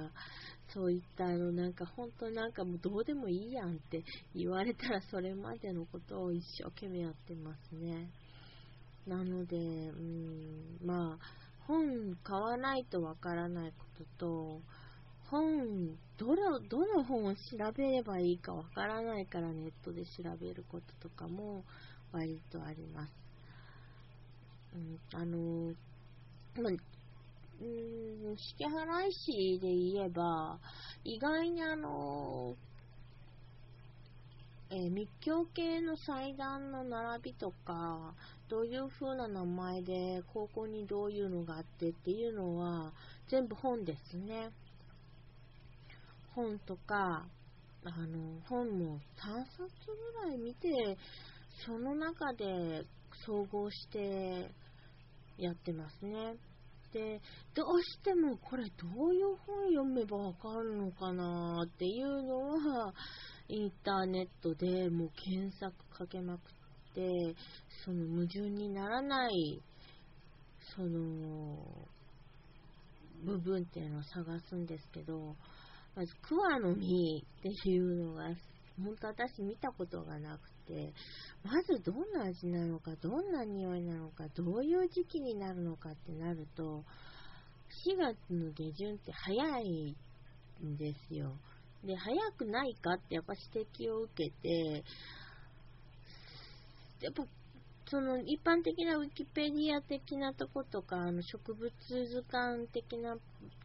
そういったあの、なんか本当なんかもうどうでもいいやんって言われたらそれまでのことを一生懸命やってますね。なので、うん、まあ、本買わないとわからないことと、本、どれを、どの本を調べればいいかわからないからネットで調べることとかも割とあります。うん、あの、まあ、うん、式払い師で言えば、意外にあの、えー、密教系の祭壇の並びとか、どういう風な名前で、高校にどういうのがあってっていうのは、全部本ですね。本とか、あの、本も3冊ぐらい見て、その中で総合してやってますね。で、どうしてもこれどういう本読めばわかるのかなっていうのは、インターネットでもう検索かけまくって、その矛盾にならない、その、部分っていうのを探すんですけど、まず、クワの実っていうのが、本当私見たことがなくて、まずどんな味なのか、どんな匂いなのか、どういう時期になるのかってなると、4月の下旬って早いんですよ。で、早くないかってやっぱ指摘を受けて、やっぱその一般的なウィキペディア的なとことか、あの植物図鑑的な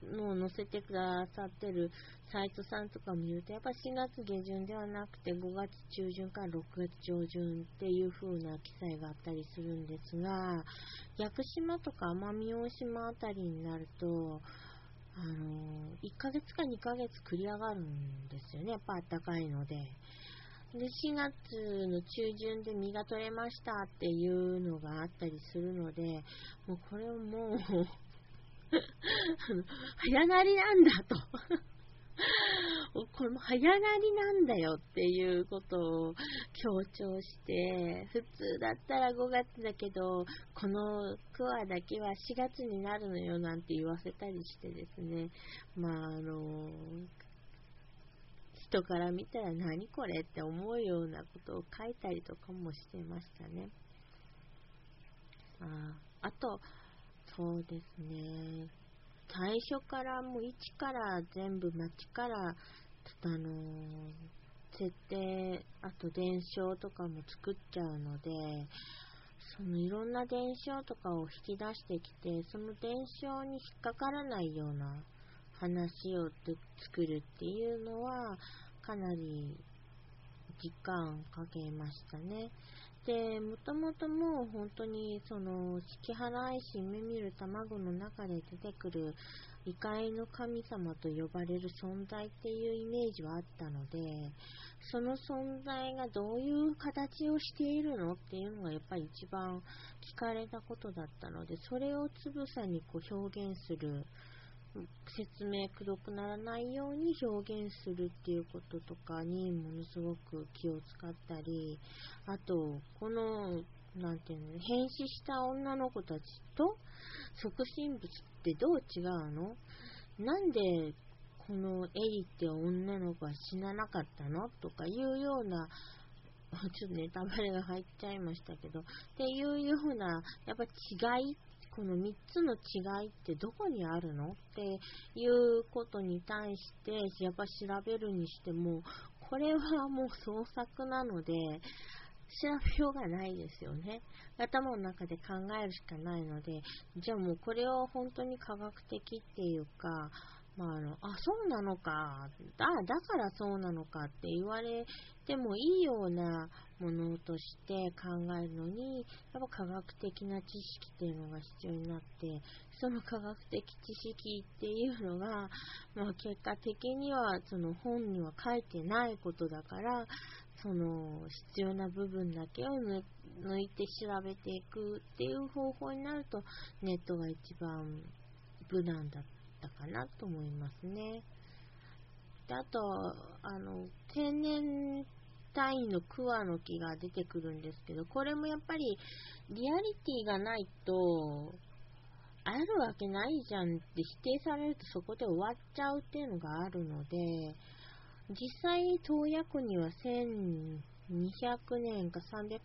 のを載せてくださってるサイトさんとか見ると、やっぱ4月下旬ではなくて5月中旬から6月上旬っていう風な記載があったりするんですが、屋久島とか奄美大島あたりになると、あの、1ヶ月か2ヶ月繰り上がるんですよね。やっぱ暖かいので。で、4月の中旬で実が取れましたっていうのがあったりするので、もうこれをもう [LAUGHS] 早なりなんだと。[LAUGHS] これも早なりなんだよっていうことを強調して、普通だったら5月だけど、このクワだけは4月になるのよなんて言わせたりしてですね、まああの、人から見たら何これって思うようなことを書いたりとかもしてましたね。ああと、そうですね。最初からもう一から全部街から、あのー、設定、あと伝承とかも作っちゃうので、そのいろんな伝承とかを引き出してきて、その伝承に引っかからないような話を作るっていうのは、かなり時間かけましたね。で、もともともう本当にその、式払いし目見る卵の中で出てくる異界の神様と呼ばれる存在っていうイメージはあったので、その存在がどういう形をしているのっていうのがやっぱり一番聞かれたことだったので、それをつぶさにこう表現する説明くどくならないように表現するっていうこととかにものすごく気を使ったり、あと、この、なんていうの、変死した女の子たちと即身仏ってどう違うの？なんでこのエリって女の子は死ななかったの？とかいうような [LAUGHS] ちょっとネタバレが入っちゃいましたけど、っていうような、やっぱ違いこの3つの違いってどこにあるのっていうことに対して、やっぱ調べるにしても、これはもう創作なので、調べようがないですよね。頭の中で考えるしかないので、じゃあもうこれを本当に科学的っていうか、まあ、あの、あ、そうなのか、だ、だからそうなのかって言われてもいいようなものとして考えるのに、やっぱ科学的な知識っていうのが必要になって、その科学的知識っていうのが、まあ、結果的にはその本には書いてないことだから、その必要な部分だけを抜いて調べていくっていう方法になると、ネットが一番無難だった。かなと思いますね。であと、あの、天然単位のクワの木が出てくるんですけど、これもやっぱりリアリティがないと、あるわけないじゃんって否定されるとそこで終わっちゃうっていうのがあるので、実際、洞爺湖には1200年か300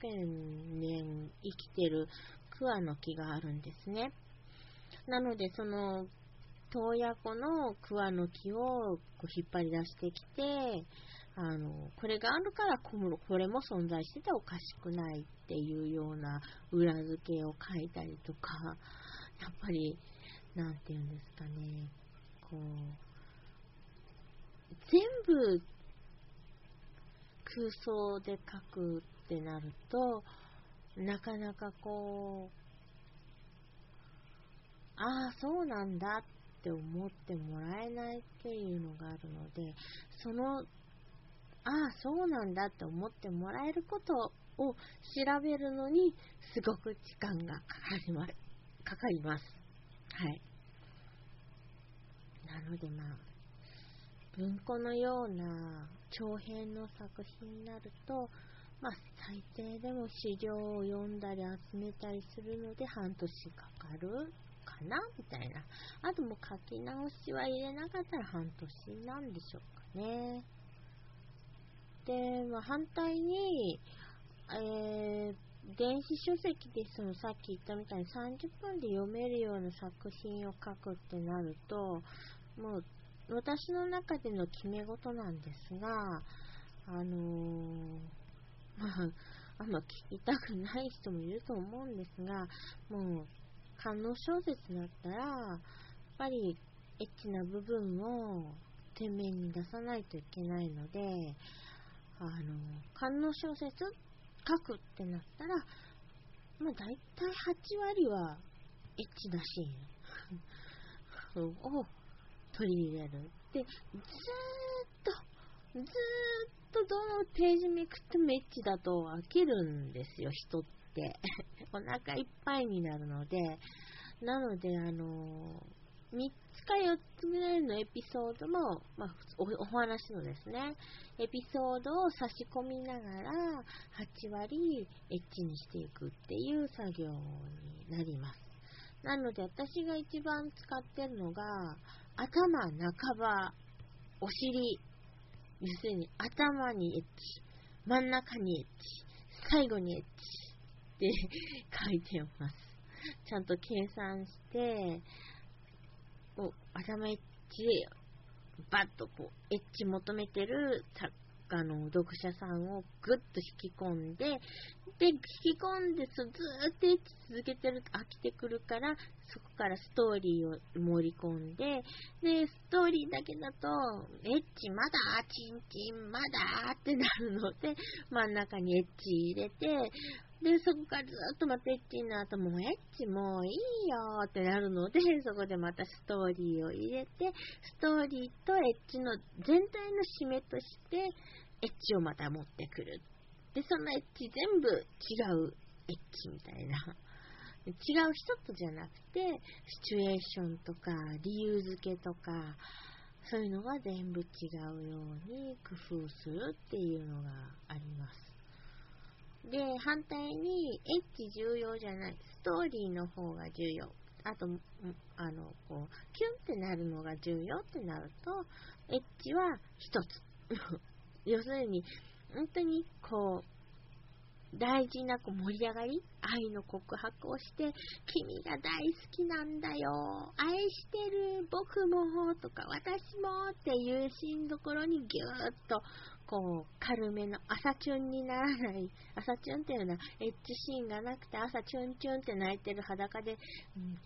年生きてるクワの木があるんですね。なので、その、洞爺湖の桑の木をこう引っ張り出してきて、あの、これがあるからこれも存在してておかしくないっていうような裏付けを書いたりとか、やっぱり、なんていうんですかね、こう、全部空想で書くってなると、なかなかこう、ああ、そうなんだって思ってもらえないっていうのがあるので、その、ああ、そうなんだって思ってもらえることを調べるのに、すごく時間がかかります。かかります。はい。なのでまあ、文庫のような長編の作品になると、まあ、最低でも資料を読んだり集めたりするので半年かかるかなみたいな。あともう書き直しは入れなかったら半年なんでしょうかね。で、まあ、反対に、えー、電子書籍でそのさっき言ったみたいに30分で読めるような作品を書くってなると、もう私の中での決め事なんですが、あのー、[LAUGHS] まあ、あんま聞きたくない人もいると思うんですが、もう観音小説だったら、やっぱりエッチな部分を前面に出さないといけないので、あの、観音小説書くってなったら、まあ大体8割はエッチなシーンを取り入れる。で、ずーっと、ずーっとどのページめくってもエッチだと飽きるんですよ、人って。[LAUGHS] お腹いっぱいになるので、なので、あの3つか4つぐらいのエピソードも、まあ、おお話のですね、エピソードを差し込みながら、8割エッチにしていくっていう作業になります。なので、私が一番使ってるのが、頭半ば、お尻、要するに頭にエッチ、真ん中にエッチ、最後にエッチ、って書いてます。ちゃんと計算して、お頭エッチ、バッとこう、エッチ求めてるあの、読者さんをぐっと引き込んで、で、引き込んで、ずっとエッチ続けてると飽きてくるから、そこからストーリーを盛り込んで、で、ストーリーだけだと、エッチまだ、チンチンまだってなるので、真ん中にエッチ入れて、で、そこからずっとまたエッチになると、もエッチもういいよってなるので、[LAUGHS] そこでまたストーリーを入れて、ストーリーとエッチの全体の締めとして、エッチをまた持ってくる。で、そのエッチ全部違うエッチみたいな。[LAUGHS] 違う一つじゃなくて、シチュエーションとか、理由付けとか、そういうのが全部違うように工夫するっていうのがあります。で、反対に、エッチ重要じゃない、ストーリーの方が重要。あと、あの、こう、キュンってなるのが重要ってなると、エッチは一つ。[LAUGHS] 要するに、本当に、こう、大事なこう盛り上がり、愛の告白をして、君が大好きなんだよ、愛してる、僕も、とか、私もっていうシーンどころにぎゅーっと、こう、軽めの朝チュンにならない、[LAUGHS] 朝チュンっていうのは、エッチシーンがなくて、朝チュンチュンって泣いてる裸で、うん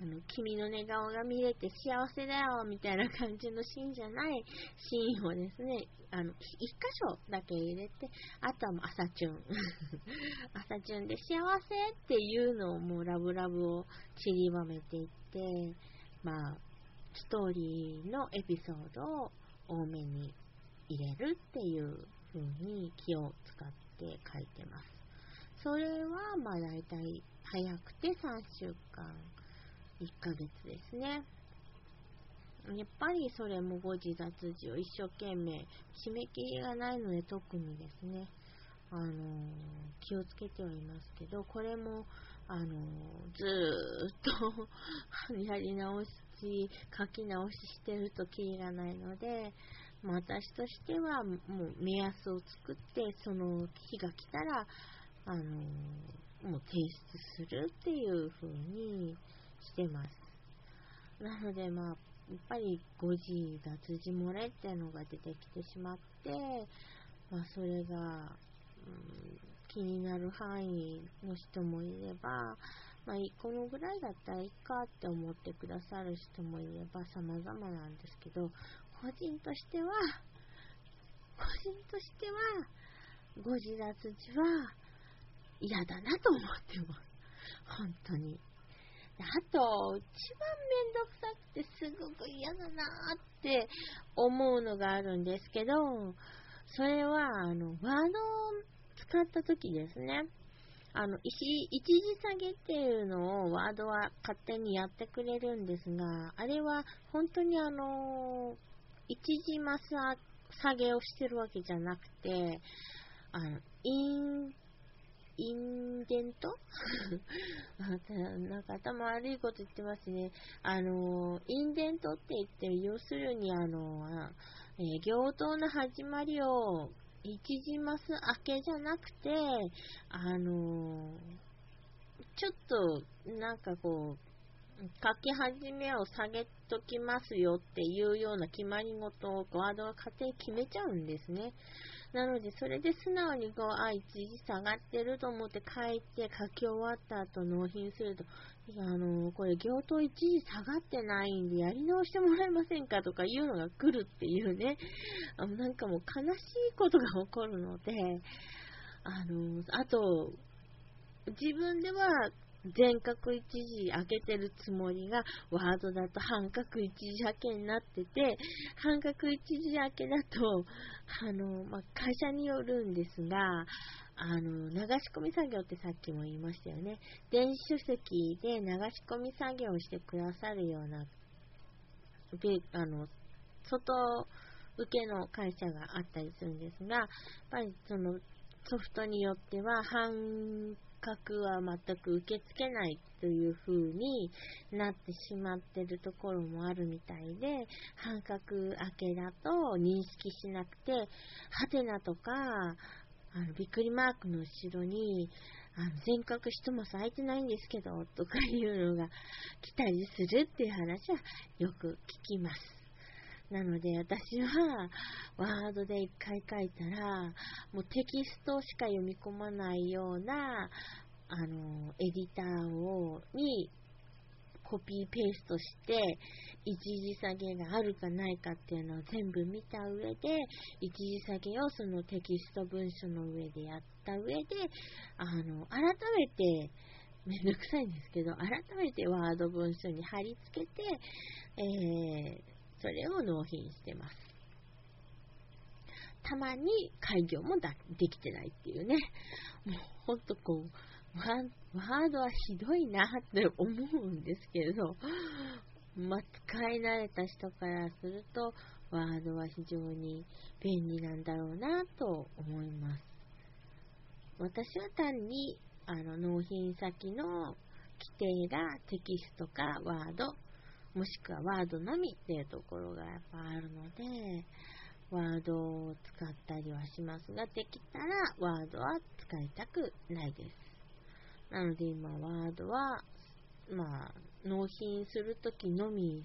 あの、君の寝顔が見れて幸せだよ、みたいな感じのシーンじゃないシーンをですね、あの、一箇所だけ入れて、あとはもう朝チュン。[LAUGHS] 朝チュンで幸せっていうのをもうラブラブを散りばめていって、まあ、ストーリーのエピソードを多めに入れるっていう風に気を使って書いてます。それは、まあ大体早くて3週間1ヶ月ですね。やっぱりそれも誤字脱字を一生懸命、締め切りがないので特にですね、あのー、気をつけてはいますけど、これも、あのー、ずーっと [LAUGHS] やり直し、書き直ししてるとキリがないので、私としてはもう目安を作って、その日が来たら、あの、もう提出するっていう風にしてます。なので、まあ、やっぱり誤字、脱字漏れっていうのが出てきてしまって、まあ、それが、うん、気になる範囲の人もいれば、まあ、このぐらいだったらいいかって思ってくださる人もいれば様々なんですけど、個人としては、個人としては、誤字脱字は嫌だなと思ってます。本当に。あと、一番めんどくさくてすごく嫌だなって思うのがあるんですけど、それは、あの、ワードを使った時ですね。あの、一一時下げっていうのをワードは勝手にやってくれるんですが、あれは本当にあの、一時マス下げをしてるわけじゃなくて、あの、インインデント？なんか頭悪いこと言ってますね。あの、インデントって言って、要するにあの、えー、行頭の始まりを一時マス明けじゃなくて、あの、ちょっと、なんかこう、書き始めを下げときますよっていうような決まり事をワードが勝手に決めちゃうんですね。なので、それで素直にこう、あ、一時下がってると思って書いて書き終わった後納品すると、いや、あの、これ行頭一時下がってないんでやり直してもらえませんかとかいうのが来るっていうね、あなんかもう悲しいことが起こるので、あの、あと、自分では全角一時開けてるつもりが、ワードだと半角一時開けになってて、半角一時開けだと、あの、まあ、会社によるんですが、あの、流し込み作業ってさっきも言いましたよね。電子書籍で流し込み作業をしてくださるような、で、あの、外受けの会社があったりするんですが、やっぱりそのソフトによっては半覚は全く受け付けないという風になってしまってるところもあるみたいで、半角明けだと認識しなくて、ハテナとか、あの、びっくりマークの後ろに、あの、全角一マス空いてないんですけど、とかいうのが来たりするっていう話はよく聞きます。なので私はワードで一回書いたら、もうテキストしか読み込まないような、あの、エディターを、にコピーペーストして、一時下げがあるかないかっていうのを全部見た上で、一時下げをそのテキスト文書の上でやった上で、あの、改めて、めんどくさいんですけど、改めてワード文書に貼り付けて、えーそれを納品してます。たまに開業もだできてないっていうね。もうほんとこう、ワードはひどいなって思うんですけれど、まあ、使い慣れた人からすると、ワードは非常に便利なんだろうなと思います。私は単に、あの、納品先の規定がテキストかワードもしくはワードのみっていうところがやっぱあるので、ワードを使ったりはしますが、できたらワードは使いたくないです。なので今ワードは、まあ、納品するときのみ、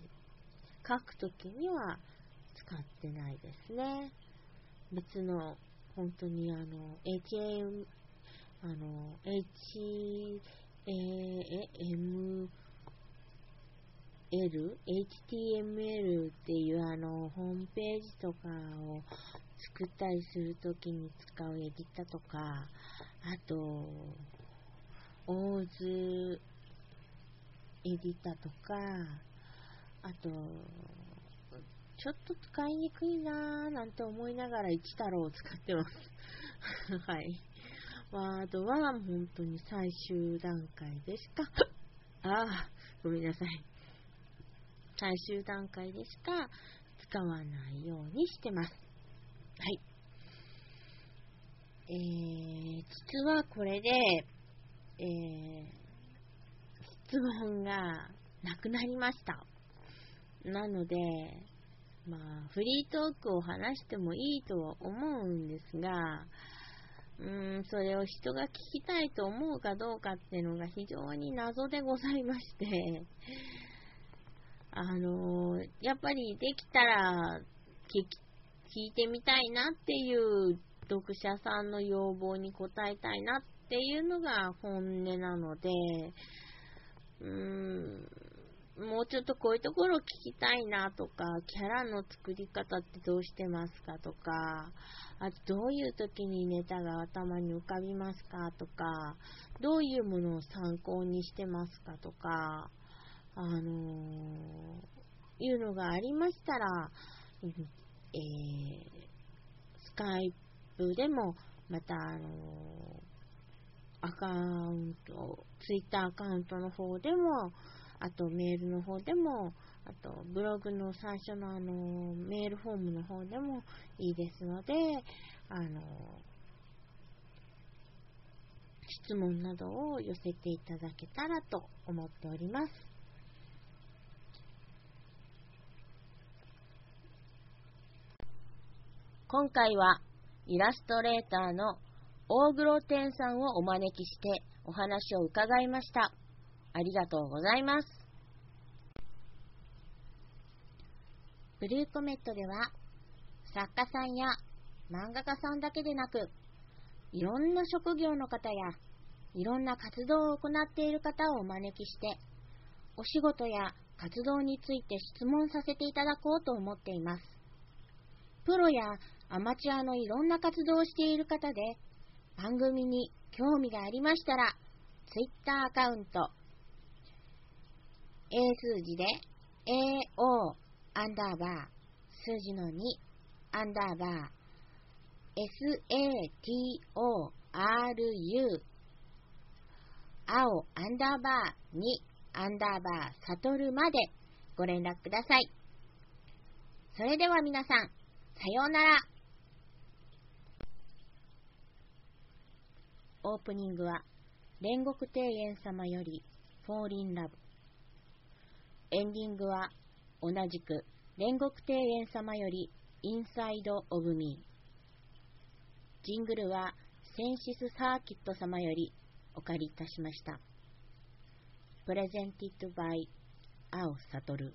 書くときには使ってないですね。別の、本当にあの、HM、あの、HAM、HTML っていうあの、ホームページとかを作ったりするときに使うエディタとか、あと、オーズエディタとか、あと、ちょっと使いにくいなぁなんて思いながら一太郎を使ってます。[LAUGHS] はい。ワードは本当に最終段階でしか、[LAUGHS] ああ、ごめんなさい。最終段階でしか使わないようにしてます。はい。えー、実はこれで、えー、質問がなくなりました。なので、まあ、フリートークを話してもいいとは思うんですが、うーん、それを人が聞きたいと思うかどうかっていうのが非常に謎でございまして、あのーやっぱりできたら聞いてみたいなっていう読者さんの要望に応えたいなっていうのが本音なので、うーん、もうちょっとこういうところを聞きたいなとか、キャラの作り方ってどうしてますかとか、あとどういう時にネタが頭に浮かびますかとか、どういうものを参考にしてますかとか、あのーいうのがありましたら、えースカイプでも、また、あのーアカウント、ツイッターアカウントの方でも、あとメールの方でも、あとブログの最初のあのメールフォームの方でもいいですので、あの質問などを寄せていただけたらと思っております。今回はイラストレーターの大黒天さんをお招きしてお話を伺いました。ありがとうございます。ブルーコメットでは作家さんや漫画家さんだけでなくいろんな職業の方やいろんな活動を行っている方をお招きしてお仕事や活動について質問させていただこうと思っています。プロやアマチュアのいろんな活動をしている方で番組に興味がありましたら Twitter アカウント A 数字で AO アンダーバー数字の2アンダーバー SATORU 青アンダーバー2アンダーバーサトルまでご連絡ください。それでは皆さん、さようなら。オープニングは、煉獄庭園様より、フォーリンラブ。エンディングは、同じく、煉獄庭園様より、インサイド・オブ・ミー。ジングルは、センシス・サーキット様より、お借りいたしました。プレゼンティッドバイ、青悟。